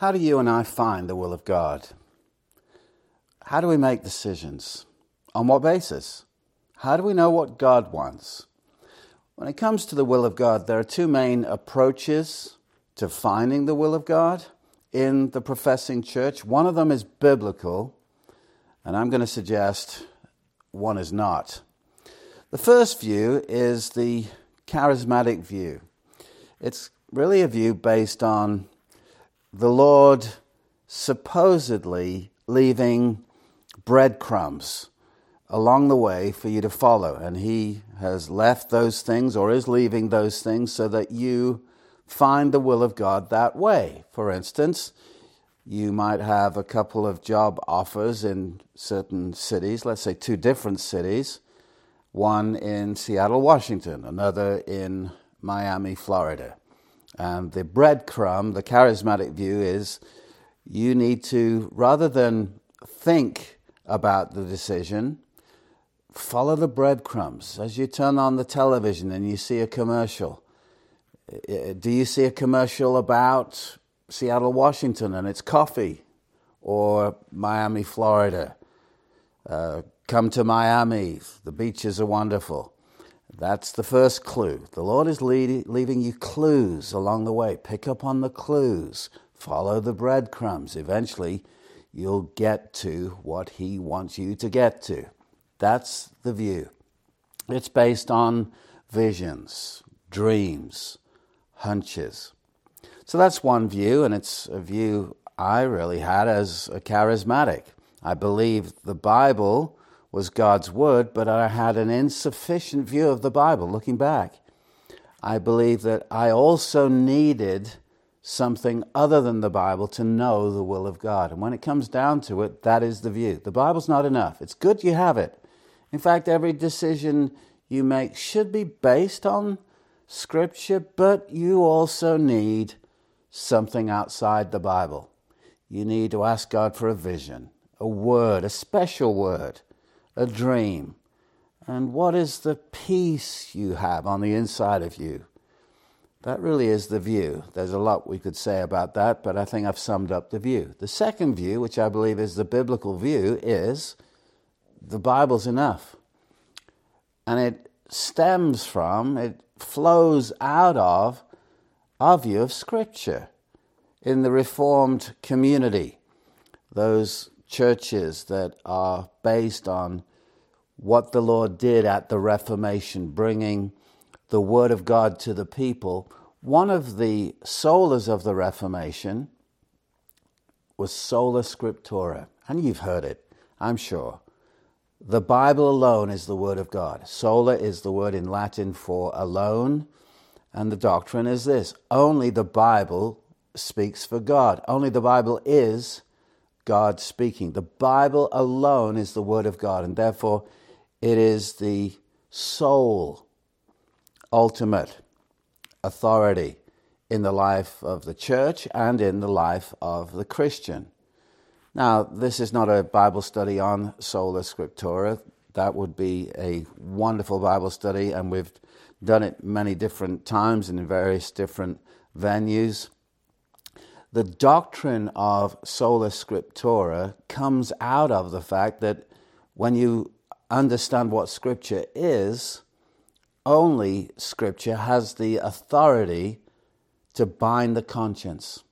How do you and I find the will of God? How do we make decisions? On what basis? How do we know what God wants? When it comes to the will of God, there are two main approaches to finding the will of God in the professing church. One of them is biblical, and I'm going to suggest one is not. The first view is the charismatic view. It's really a view based on the Lord supposedly leaving breadcrumbs along the way for you to follow. And He has left those things or is leaving those things so that you find the will of God that way. For instance, you might have a couple of job offers in certain cities, let's say two different cities, one in Seattle, Washington, another in Miami, Florida. And the breadcrumb, the charismatic view is you need to, rather than think about the decision, follow the breadcrumbs. As you turn on the television and you see a commercial, uh, uh, do you see a commercial about Seattle, Washington and its coffee or Miami, Florida? Uh, come to Miami, the beaches are wonderful. That's the first clue. The Lord is lead, leaving you clues along the way. Pick up on the clues, follow the breadcrumbs. Eventually, you'll get to what He wants you to get to. That's the view. It's based on visions, dreams, hunches. So that's one view, and it's a view I really had as a charismatic. I believed the Bible was God's Word, but I had an insufficient view of the Bible looking back. I believe that I also needed something other than the Bible to know the will of God. And when it comes down to it, that is the view. The Bible's not enough. It's good you have it, in fact, every decision you make should be based on Scripture, but you also need something outside the Bible. You need to ask God for a vision, a word, a special word, a dream. And what is the peace you have on the inside of you? That really is the view. There's a lot we could say about that, but I think I've summed up the view. The second view, which I believe is the biblical view, is the Bible's enough. And it stems from, it flows out of our view of Scripture. In the Reformed community, those churches that are based on what the Lord did at the Reformation, bringing the Word of God to the people, one of the solas of the Reformation was sola scriptura. And you've heard it, I'm sure. The Bible alone is the Word of God. Sola is the word in Latin for alone. And the doctrine is this only the Bible speaks for God. Only the Bible is God speaking. The Bible alone is the Word of God, and therefore it is the sole ultimate authority in the life of the church and in the life of the Christian. Now, this is not a Bible study on sola scriptura. That would be a wonderful Bible study, and we've done it many different times in various different venues. The doctrine of sola scriptura comes out of the fact that when you understand what Scripture is, only Scripture has the authority to bind the conscience.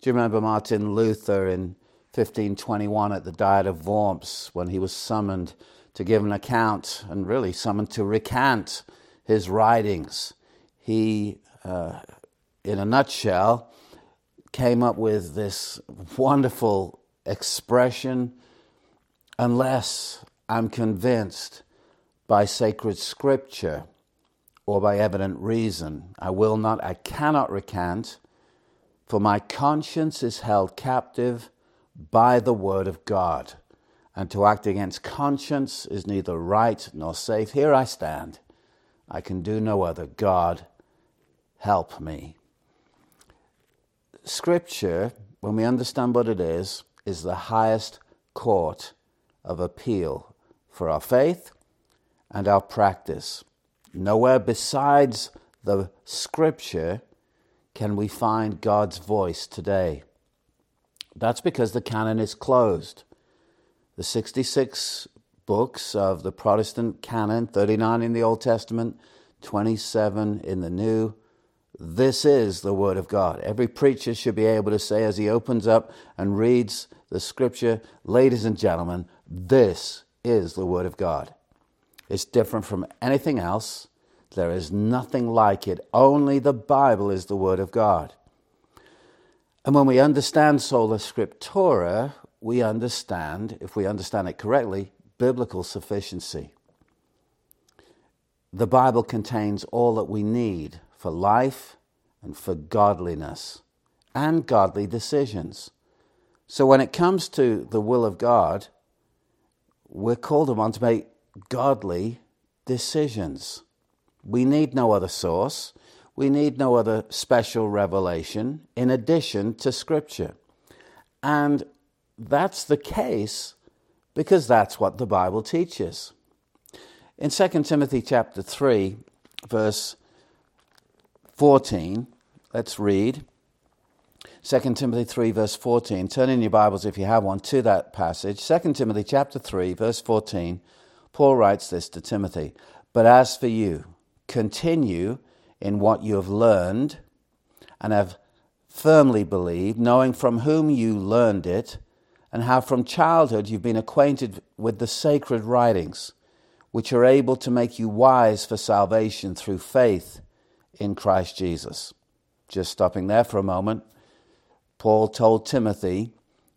Do you remember Martin Luther in 1521 at the Diet of Worms when he was summoned to give an account and really summoned to recant his writings. He, uh, in a nutshell, came up with this wonderful expression unless I'm convinced by sacred scripture or by evident reason, I will not, I cannot recant, for my conscience is held captive by the word of God. And to act against conscience is neither right nor safe. Here I stand. I can do no other. God, help me. Scripture, when we understand what it is, is the highest court of appeal for our faith and our practice. Nowhere besides the Scripture can we find God's voice today. That's because the canon is closed. The 66 books of the Protestant canon, 39 in the Old Testament, 27 in the New, this is the Word of God. Every preacher should be able to say as he opens up and reads the Scripture, ladies and gentlemen, this is the Word of God. It's different from anything else. There is nothing like it. Only the Bible is the Word of God. And when we understand sola scriptura, we understand, if we understand it correctly, biblical sufficiency. The Bible contains all that we need for life and for godliness and godly decisions. So when it comes to the will of God, we're called upon to make godly decisions. We need no other source. We need no other special revelation in addition to Scripture. And that's the case because that's what the Bible teaches. In 2 Timothy chapter 3, verse 14, let's read. 2 Timothy 3, verse 14. Turn in your Bibles, if you have one, to that passage. 2 Timothy chapter 3, verse 14. Paul writes this to Timothy But as for you, continue in what you have learned and have firmly believed, knowing from whom you learned it, and how from childhood you've been acquainted with the sacred writings, which are able to make you wise for salvation through faith in Christ Jesus. Just stopping there for a moment, Paul told Timothy,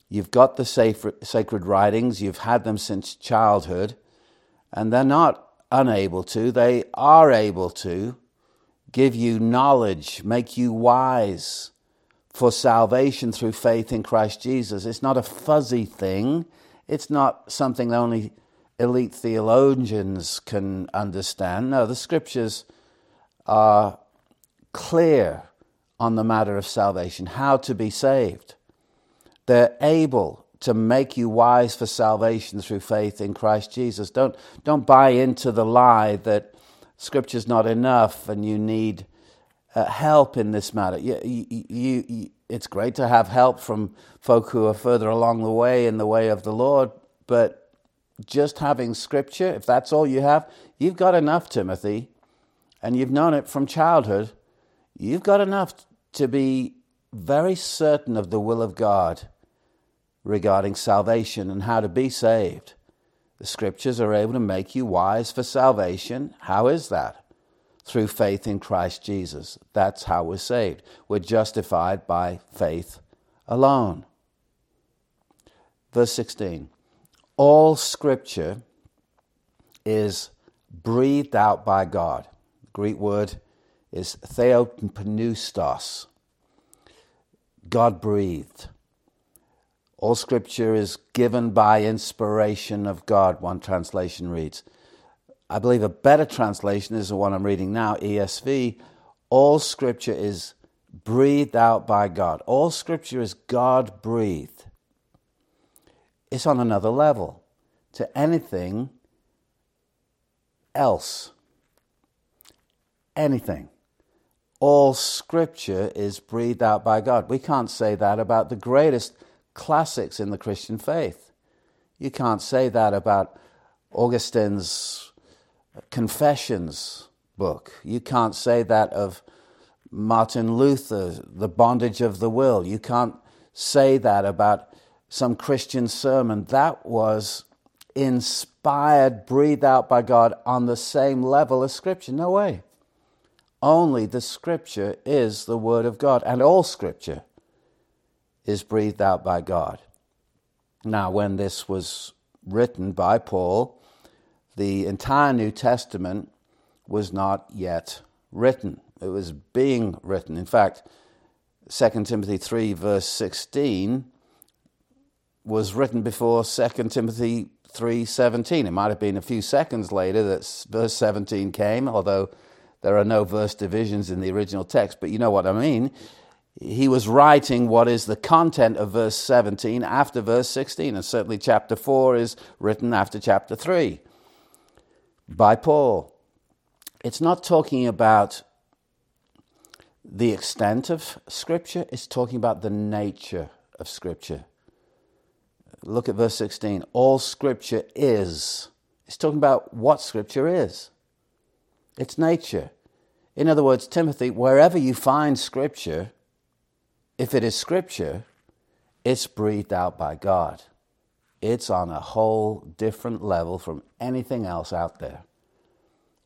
You've got the sacred writings, you've had them since childhood, and they're not unable to, they are able to give you knowledge, make you wise for salvation through faith in Christ Jesus. It's not a fuzzy thing, it's not something only elite theologians can understand. No, the scriptures are clear on the matter of salvation, how to be saved. They're able to make you wise for salvation through faith in Christ Jesus. Don't, don't buy into the lie that Scripture's not enough and you need uh, help in this matter. You, you, you, it's great to have help from folk who are further along the way in the way of the Lord, but just having Scripture, if that's all you have, you've got enough, Timothy, and you've known it from childhood. You've got enough to be very certain of the will of God regarding salvation and how to be saved. The scriptures are able to make you wise for salvation. How is that? Through faith in Christ Jesus. That's how we're saved. We're justified by faith alone. Verse 16 All scripture is breathed out by God. The Greek word is theopneustos. God breathed. All scripture is given by inspiration of God, one translation reads. I believe a better translation is the one I'm reading now, ESV. All scripture is breathed out by God. All scripture is God breathed. It's on another level to anything else. Anything. All scripture is breathed out by God. We can't say that about the greatest classics in the Christian faith. You can't say that about Augustine's Confessions book. You can't say that of Martin Luther, The Bondage of the Will. You can't say that about some Christian sermon. That was inspired, breathed out by God on the same level as Scripture. No way. Only the Scripture is the Word of God, and all Scripture is breathed out by God. Now, when this was written by Paul, the entire New Testament was not yet written. It was being written. In fact, 2 Timothy 3, verse 16, was written before 2 Timothy 3:17. It might have been a few seconds later that verse 17 came, although there are no verse divisions in the original text, but you know what I mean he was writing what is the content of verse 17 after verse 16. And certainly, chapter 4 is written after chapter 3 by Paul. It's not talking about the extent of Scripture, it's talking about the nature of Scripture. Look at verse 16. All scripture is. It's talking about what scripture is. It's nature. In other words, Timothy, wherever you find scripture, if it is scripture, it's breathed out by God. It's on a whole different level from anything else out there.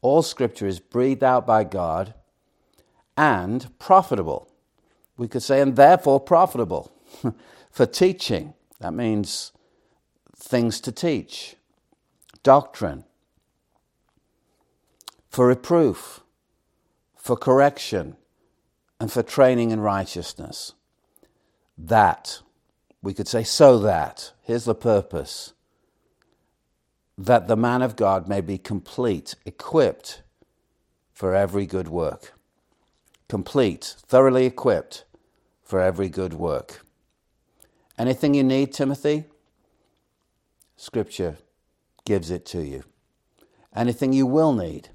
All scripture is breathed out by God and profitable. We could say, and therefore profitable for teaching. That means things to teach, doctrine, for reproof, for correction, and for training in righteousness. That, we could say, so that, here's the purpose that the man of God may be complete, equipped for every good work. Complete, thoroughly equipped for every good work. Anything you need, Timothy? Scripture gives it to you. Anything you will need,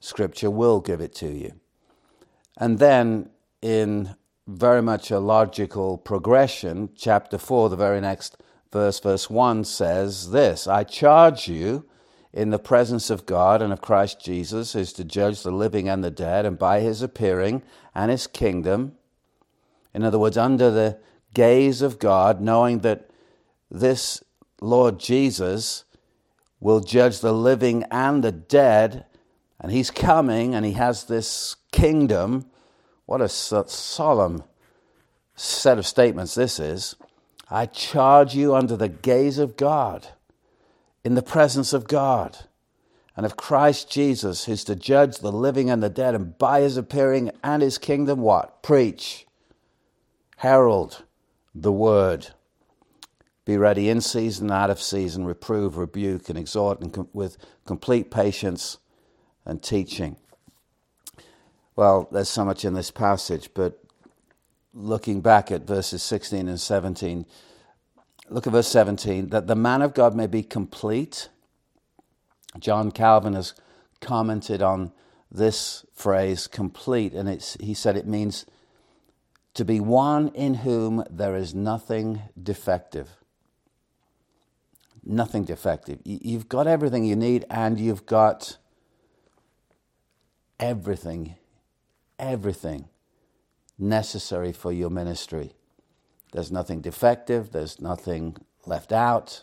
Scripture will give it to you. And then, in very much a logical progression, chapter 4, the very next verse, verse 1 says this I charge you in the presence of God and of Christ Jesus, who is to judge the living and the dead, and by his appearing and his kingdom. In other words, under the gaze of God, knowing that this Lord Jesus will judge the living and the dead, and he's coming and he has this kingdom. What a solemn set of statements this is. I charge you under the gaze of God, in the presence of God, and of Christ Jesus, who's to judge the living and the dead, and by his appearing and his kingdom, what? Preach, herald the word. Be ready in season, and out of season, reprove, rebuke, and exhort and com- with complete patience and teaching. Well, there's so much in this passage, but looking back at verses 16 and 17, look at verse 17 that the man of God may be complete. John Calvin has commented on this phrase, complete, and it's, he said it means to be one in whom there is nothing defective. Nothing defective. You've got everything you need, and you've got everything, everything necessary for your ministry. There's nothing defective, there's nothing left out.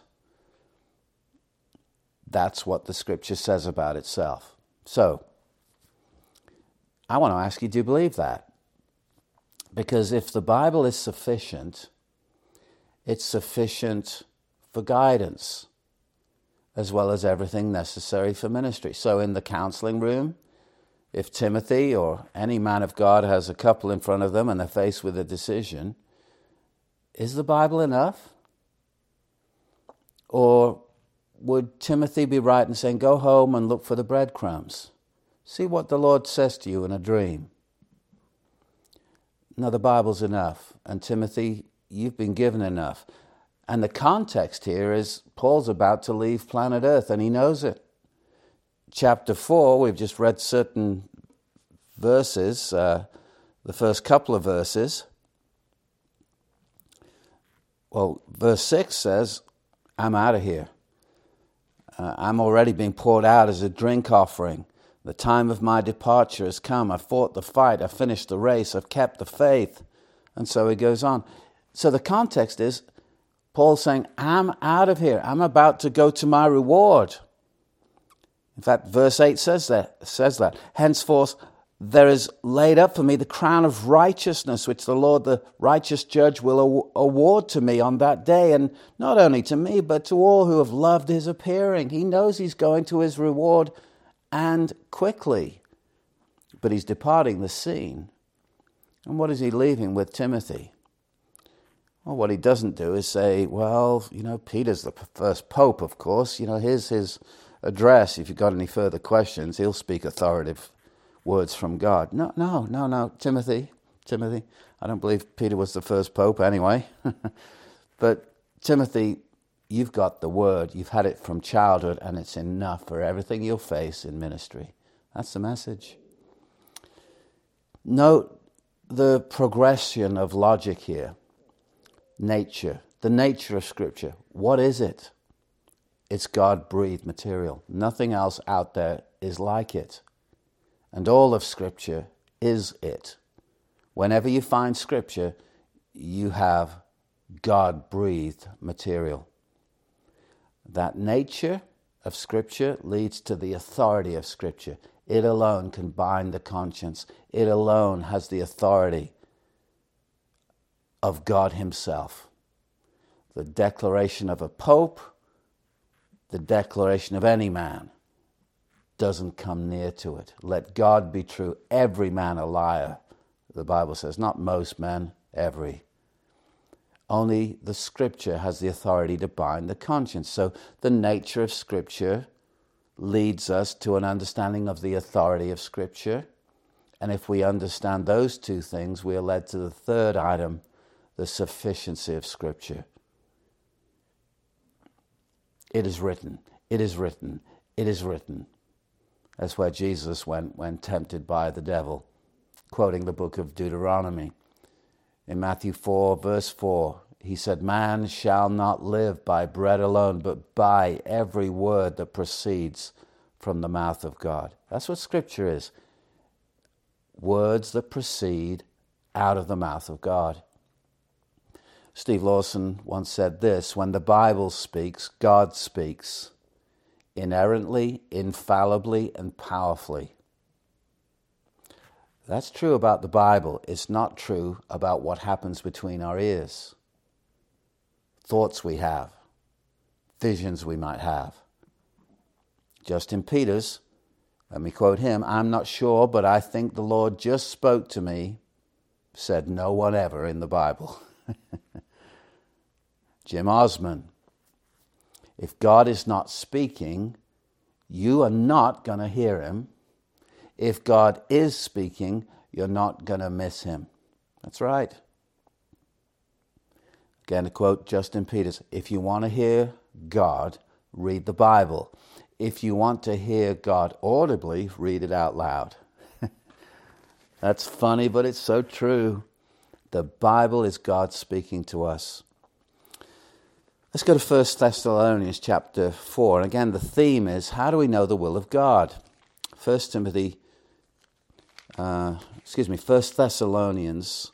That's what the scripture says about itself. So, I want to ask you do you believe that? Because if the Bible is sufficient, it's sufficient for guidance as well as everything necessary for ministry. So, in the counseling room, if Timothy or any man of God has a couple in front of them and they're faced with a decision, is the Bible enough? Or would Timothy be right in saying, Go home and look for the breadcrumbs? See what the Lord says to you in a dream. No, the Bible's enough. And Timothy, you've been given enough. And the context here is Paul's about to leave planet Earth, and he knows it chapter 4, we've just read certain verses, uh, the first couple of verses. Well, verse 6 says, I'm out of here. Uh, I'm already being poured out as a drink offering. The time of my departure has come. I've fought the fight. I've finished the race. I've kept the faith. And so he goes on. So the context is Paul saying, I'm out of here. I'm about to go to my reward. In fact, verse 8 says that, says that. Henceforth, there is laid up for me the crown of righteousness, which the Lord, the righteous judge, will award to me on that day. And not only to me, but to all who have loved his appearing. He knows he's going to his reward and quickly. But he's departing the scene. And what is he leaving with Timothy? Well, what he doesn't do is say, well, you know, Peter's the first pope, of course. You know, here's his address. If you've got any further questions, he'll speak authoritative words from God. No, no, no, no. Timothy, Timothy. I don't believe Peter was the first pope anyway. but Timothy, you've got the word. You've had it from childhood, and it's enough for everything you'll face in ministry. That's the message. Note the progression of logic here nature, The nature of Scripture. What is it? It's God breathed material. Nothing else out there is like it. And all of Scripture is it. Whenever you find Scripture, you have God breathed material. That nature of Scripture leads to the authority of Scripture. It alone can bind the conscience, it alone has the authority of God Himself. The declaration of a pope, the declaration of any man, doesn't come near to it. Let God be true, every man a liar, the Bible says, not most men, every. Only the Scripture has the authority to bind the conscience. So the nature of Scripture leads us to an understanding of the authority of Scripture. And if we understand those two things, we are led to the third item the sufficiency of Scripture. It is written, it is written, it is written. That's where Jesus went when tempted by the devil, quoting the book of Deuteronomy. In Matthew 4, verse 4, he said, Man shall not live by bread alone, but by every word that proceeds from the mouth of God. That's what Scripture is words that proceed out of the mouth of God. Steve Lawson once said this when the Bible speaks, God speaks inerrantly, infallibly, and powerfully. That's true about the Bible. It's not true about what happens between our ears, thoughts we have, visions we might have. Justin Peters, let me quote him I'm not sure, but I think the Lord just spoke to me, said no one ever in the Bible. Jim Osman, if God is not speaking, you are not going to hear him if God is speaking, you're not going to miss him. That's right. Again, to quote Justin Peters if you want to hear God, read the Bible. If you want to hear God audibly, read it out loud. That's funny, but it's so true. The Bible is God speaking to us. Let's go to 1 Thessalonians chapter 4. And again, the theme is how do we know the will of God? 1 Timothy uh, excuse me, First Thessalonians.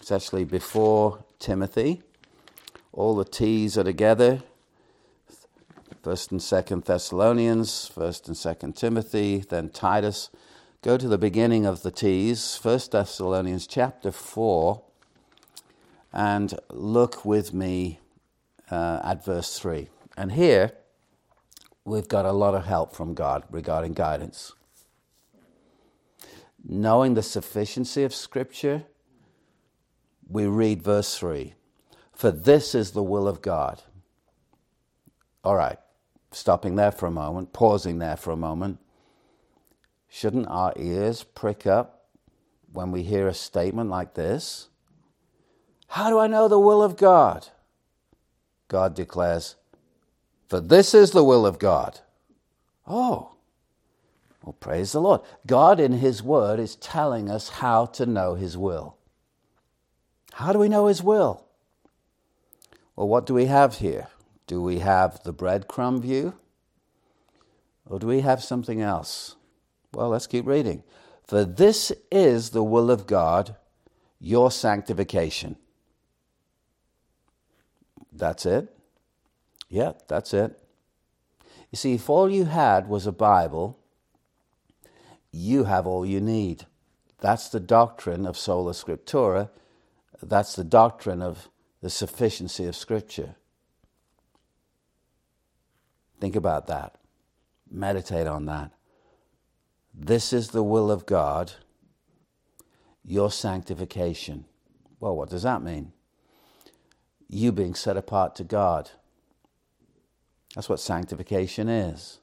It's actually before Timothy. All the T's are together. First and Second Thessalonians, First and Second Timothy, then Titus. Go to the beginning of the T's, First Thessalonians chapter four, and look with me uh, at verse three. And here we've got a lot of help from God regarding guidance knowing the sufficiency of Scripture, we read verse 3 For this is the will of God. All right, stopping there for a moment, pausing there for a moment. Shouldn't our ears prick up when we hear a statement like this? How do I know the will of God? God declares, For this is the will of God. Oh, well, praise the Lord. God, in His Word, is telling us how to know His will. How do we know His will? Well, what do we have here? Do we have the breadcrumb view? Or do we have something else? Well, let's keep reading. For this is the will of God, your sanctification. That's it? Yeah, that's it. You see, if all you had was a Bible, you have all you need. That's the doctrine of sola scriptura. That's the doctrine of the sufficiency of Scripture. Think about that. Meditate on that. This is the will of God, your sanctification. Well, what does that mean? You being set apart to God. That's what sanctification is.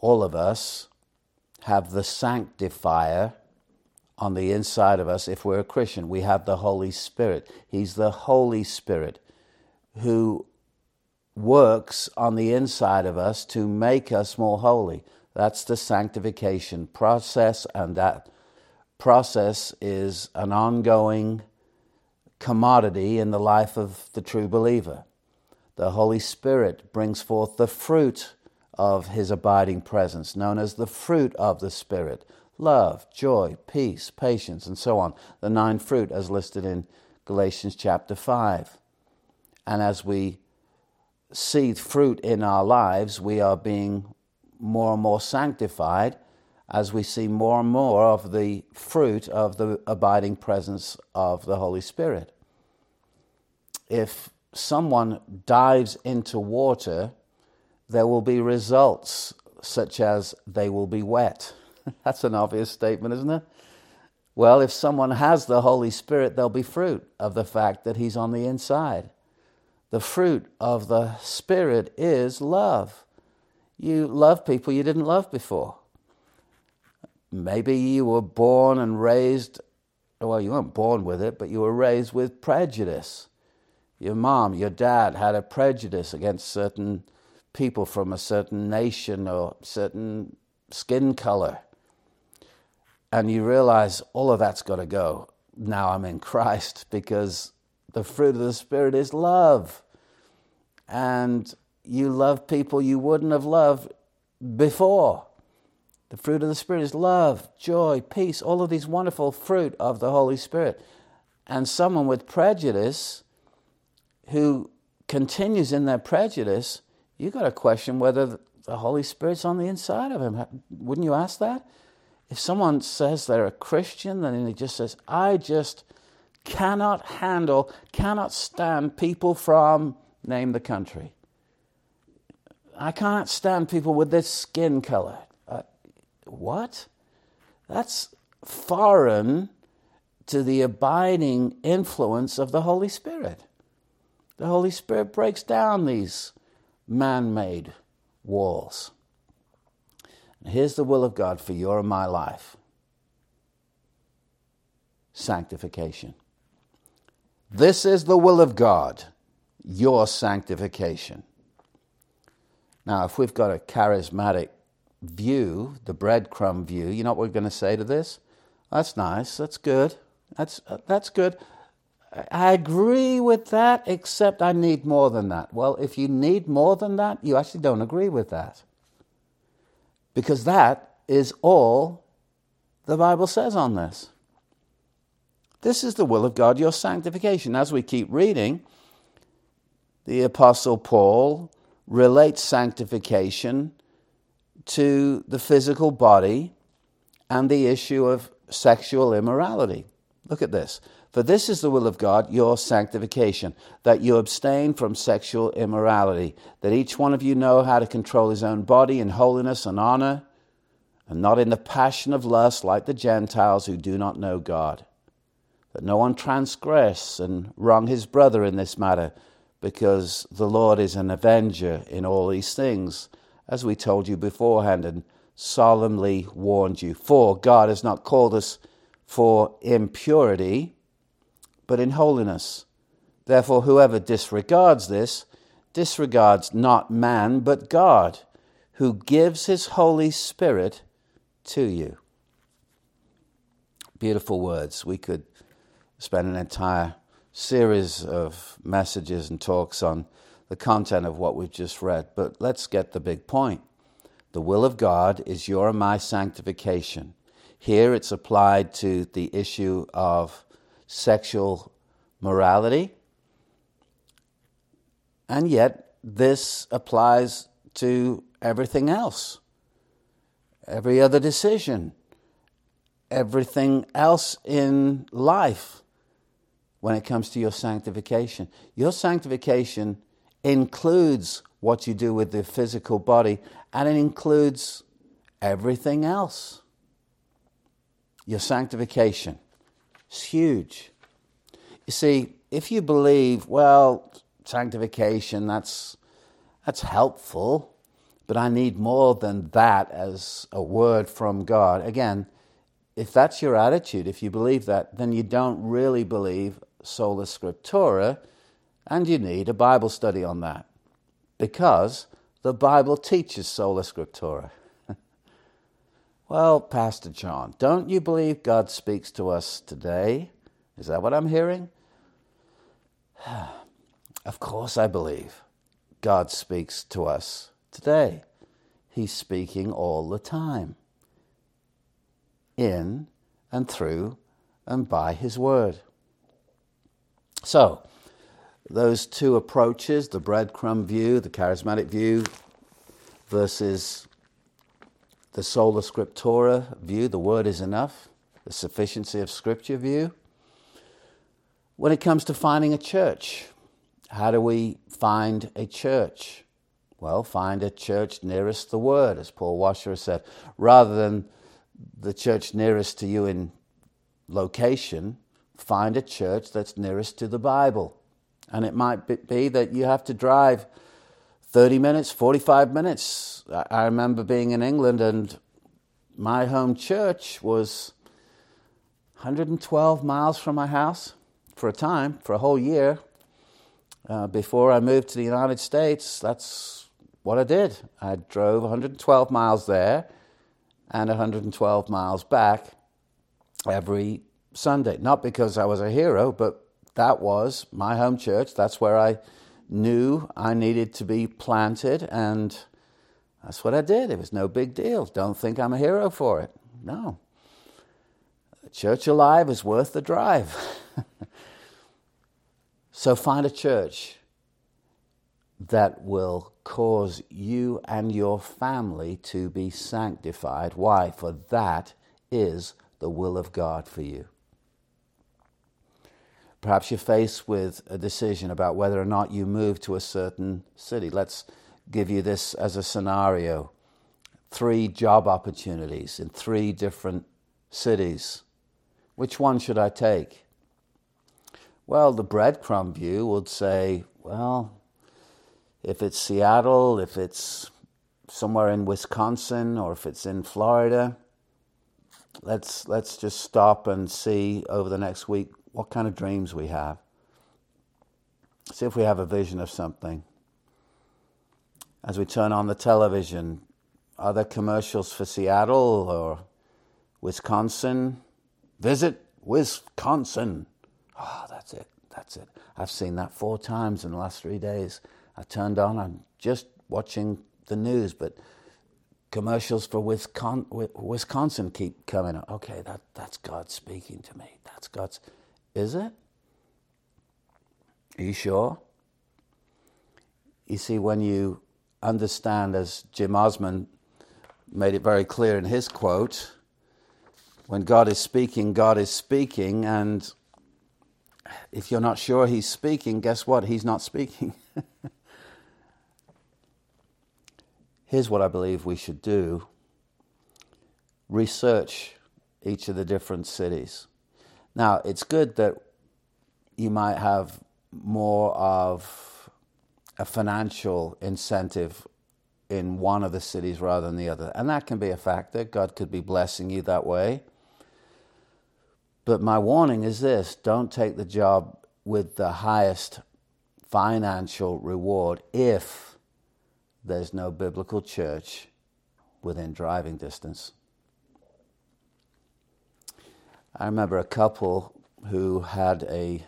All of us have the sanctifier on the inside of us if we're a Christian. We have the Holy Spirit. He's the Holy Spirit who works on the inside of us to make us more holy. That's the sanctification process, and that process is an ongoing, commodity in the life of the true believer. The Holy Spirit brings forth the fruit of his abiding presence, known as the fruit of the Spirit love, joy, peace, patience, and so on. The nine fruit as listed in Galatians chapter 5. And as we see fruit in our lives, we are being more and more sanctified as we see more and more of the fruit of the abiding presence of the Holy Spirit. If someone dives into water, there will be results such as they will be wet. That's an obvious statement, isn't it? Well, if someone has the Holy Spirit, there'll be fruit of the fact that He's on the inside. The fruit of the Spirit is love. You love people you didn't love before. Maybe you were born and raised, well, you weren't born with it, but you were raised with prejudice. Your mom, your dad had a prejudice against certain people from a certain nation or certain skin color. And you realize all of that's got to go. Now I'm in Christ because the fruit of the Spirit is love. And you love people you wouldn't have loved before. The fruit of the Spirit is love, joy, peace, all of these wonderful fruit of the Holy Spirit. And someone with prejudice who continues in their prejudice, you've got to question whether the Holy Spirit's on the inside of him. Wouldn't you ask that? If someone says they're a Christian, then he just says, I just cannot handle, cannot stand people from, name the country. I can't stand people with this skin color. What? That's foreign to the abiding influence of the Holy Spirit. The Holy Spirit breaks down these man made walls. Here's the will of God for your and my life sanctification. This is the will of God, your sanctification. Now, if we've got a charismatic view, the breadcrumb view, you know what we're going to say to this? That's nice. That's good. That's, uh, that's good. I agree with that, except I need more than that. Well, if you need more than that, you actually don't agree with that. Because that is all the Bible says on this. This is the will of God, your sanctification. As we keep reading, the Apostle Paul relates sanctification to the physical body and the issue of sexual immorality. Look at this. For this is the will of God, your sanctification, that you abstain from sexual immorality, that each one of you know how to control his own body in holiness and honor, and not in the passion of lust like the Gentiles who do not know God. That no one transgress and wrong his brother in this matter because the Lord is an avenger in all these things, as we told you beforehand and solemnly warned you. For God has not called us for impurity, but in holiness. Therefore, whoever disregards this disregards not man, but God, who gives his Holy Spirit to you. Beautiful words. We could spend an entire series of messages and talks on the content of what we've just read, but let's get the big point. The will of God is your and my sanctification. Here it's applied to the issue of sexual morality, and yet this applies to everything else, every other decision, everything else in life when it comes to your sanctification. Your sanctification includes what you do with the physical body, and it includes everything else. Your sanctification is huge. You see, if you believe, well, sanctification, that's, that's helpful, but I need more than that as a word from God. Again, if that's your attitude, if you believe that, then you don't really believe sola scriptura, and you need a Bible study on that because the Bible teaches sola scriptura. well, Pastor John, don't you believe God speaks to us today? Is that what I'm hearing? Of course, I believe God speaks to us today. He's speaking all the time, in and through and by His Word. So, those two approaches, the breadcrumb view, the charismatic view, versus the sola scriptura view, the Word is enough, the sufficiency of Scripture view. When it comes to finding a church, how do we find a church? Well, find a church nearest the Word, as Paul Washer said, rather than the church nearest to you in location, find a church that's nearest to the Bible. And it might be that you have to drive 30 minutes, 45 minutes. I remember being in England and my home church was 112 miles from my house for a time, for a whole year. Uh, before I moved to the United States, that's what I did. I drove 112 miles there and 112 miles back every Sunday. Not because I was a hero, but that was my home church. That's where I knew I needed to be planted, and that's what I did. It was no big deal. Don't think I'm a hero for it. No. church alive is worth the drive. so find a church that will cause you and your family to be sanctified. Why? For that is the will of God for you. Perhaps you're faced with a decision about whether or not you move to a certain city. Let's give you this as a scenario three job opportunities in three different cities. Which one should I take? Well, the breadcrumb view would say, well, if it's Seattle, if it's somewhere in Wisconsin, or if it's in Florida, let's let's just stop and see over the next week what kind of dreams we have. See if we have a vision of something. As we turn on the television, are there commercials for Seattle or Wisconsin? Visit Wisconsin. Oh, that's it. That's it. I've seen that four times in the last three days. I turned on, I'm just watching the news, but commercials for Wisconsin keep coming up. Okay, that, that's God speaking to me. That's God's. Is it? Are you sure? You see, when you understand, as Jim Osman made it very clear in his quote, when God is speaking, God is speaking, and if you're not sure He's speaking, guess what? He's not speaking. Here's what I believe we should do research each of the different cities. Now, it's good that you might have more of a financial incentive in one of the cities rather than the other. And that can be a factor. God could be blessing you that way. But my warning is this don't take the job with the highest financial reward if there's no biblical church within driving distance. I remember a couple who had a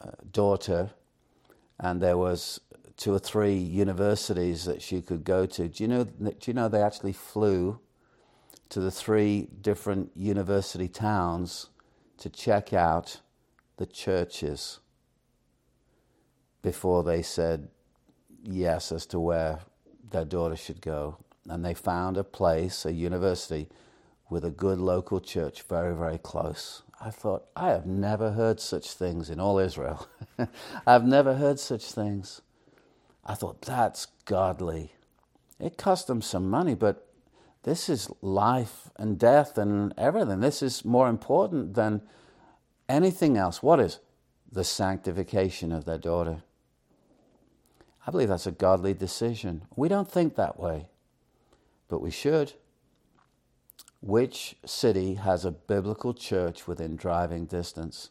uh, daughter, and there was two or three universities that she could go to. Do you know? Do you know they actually flew to the three different university towns to check out the churches before they said yes as to where their daughter should go. And they found a place, a university, with a good local church very, very close. I thought, I have never heard such things in all Israel. I've never heard such things. I thought, that's godly. It cost them some money, but this is life and death and everything. This is more important than anything else. What is? The sanctification of their daughter. I believe that's a godly decision. We don't think that way, but we should. Which city has a biblical church within driving distance?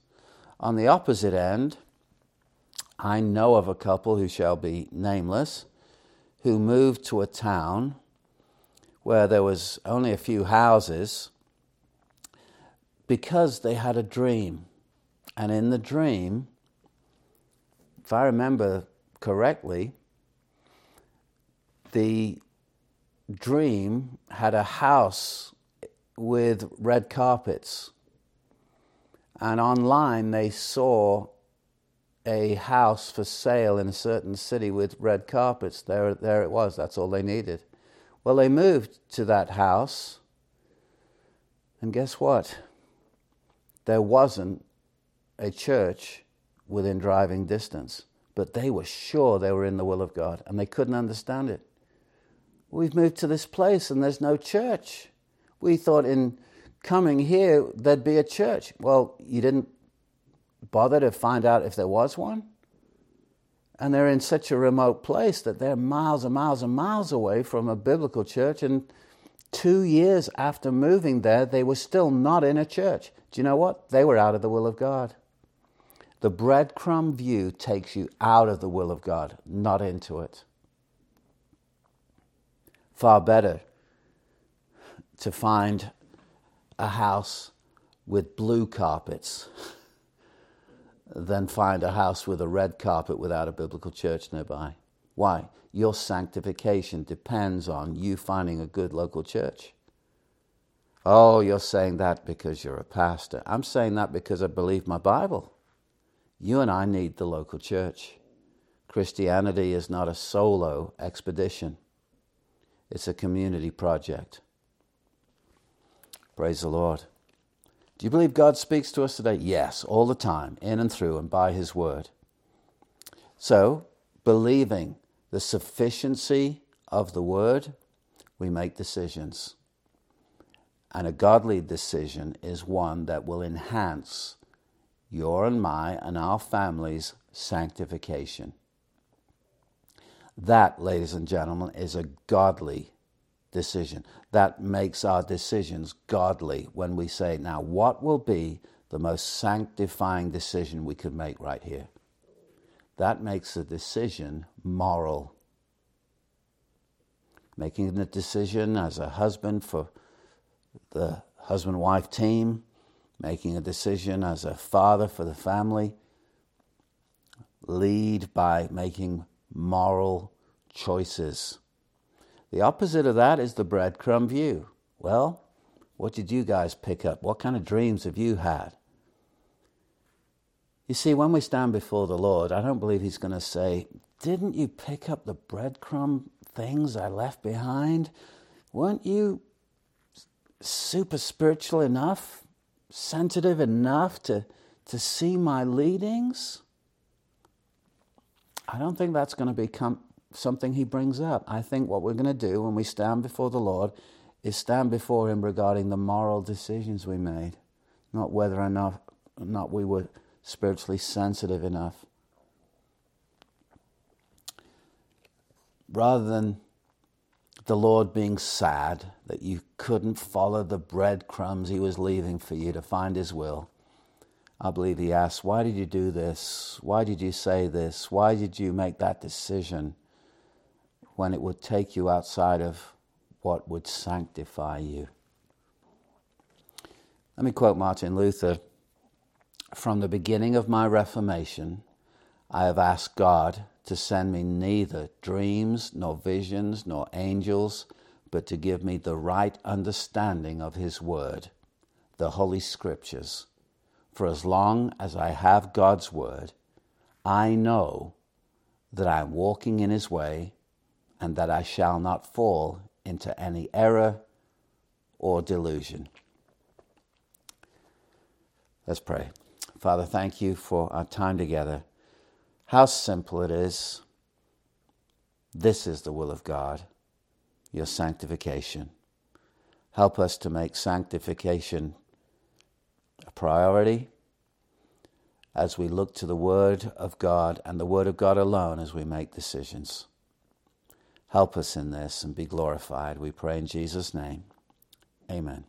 On the opposite end, I know of a couple who shall be nameless who moved to a town where there was only a few houses because they had a dream. And in the dream, if I remember correctly, the dream had a house with red carpets. And online they saw a house for sale in a certain city with red carpets. There, there it was. That's all they needed. Well, they moved to that house, and guess what? There wasn't a church within driving distance, but they were sure they were in the will of God, and they couldn't understand it. We've moved to this place, and there's no church. We thought in coming here there'd be a church. Well, you didn't bother to find out if there was one? And they're in such a remote place that they're miles and miles and miles away from a biblical church. And two years after moving there, they were still not in a church. Do you know what? They were out of the will of God. The breadcrumb view takes you out of the will of God, not into it. Far better to find a house with blue carpets than find a house with a red carpet without a biblical church nearby. Why? Your sanctification depends on you finding a good local church. Oh, you're saying that because you're a pastor. I'm saying that because I believe my Bible. You and I need the local church. Christianity is not a solo expedition, it's a community project. Praise the Lord. Do you believe God speaks to us today? Yes, all the time, in and through, and by His Word. So, believing the sufficiency of the Word, we make decisions. And a godly decision is one that will enhance your and my and our family's sanctification. That, ladies and gentlemen, is a godly decision. That makes our decisions godly when we say, now, what will be the most sanctifying decision we could make right here? That makes the decision moral. Making the decision as a husband for the husband wife team, making a decision as a father for the family, lead by making moral choices. The opposite of that is the breadcrumb view. Well, what did you guys pick up? What kind of dreams have you had? You see, when we stand before the Lord, I don't believe He's going to say, Didn't you pick up the breadcrumb things I left behind? Weren't you super spiritual enough, sensitive enough to, to see my leadings? I don't think that's going to become something he brings up. I think what we're going to do when we stand before the Lord is stand before him regarding the moral decisions we made, not whether or not, not we were spiritually sensitive enough. Rather than the Lord being sad that you couldn't follow the breadcrumbs he was leaving for you to find his will, I believe he asks, Why did you do this? Why did you say this? Why did you make that decision? When it would take you outside of what would sanctify you. Let me quote Martin Luther From the beginning of my Reformation, I have asked God to send me neither dreams, nor visions, nor angels, but to give me the right understanding of His Word, the Holy Scriptures. For as long as I have God's Word, I know that I am walking in His way and that I shall not fall into any error or delusion. Let's pray. Father, thank you for our time together. How simple it is. This is the will of God, your sanctification. Help us to make sanctification a priority as we look to the Word of God and the Word of God alone as we make decisions. Help us in this and be glorified. We pray in Jesus' name. Amen.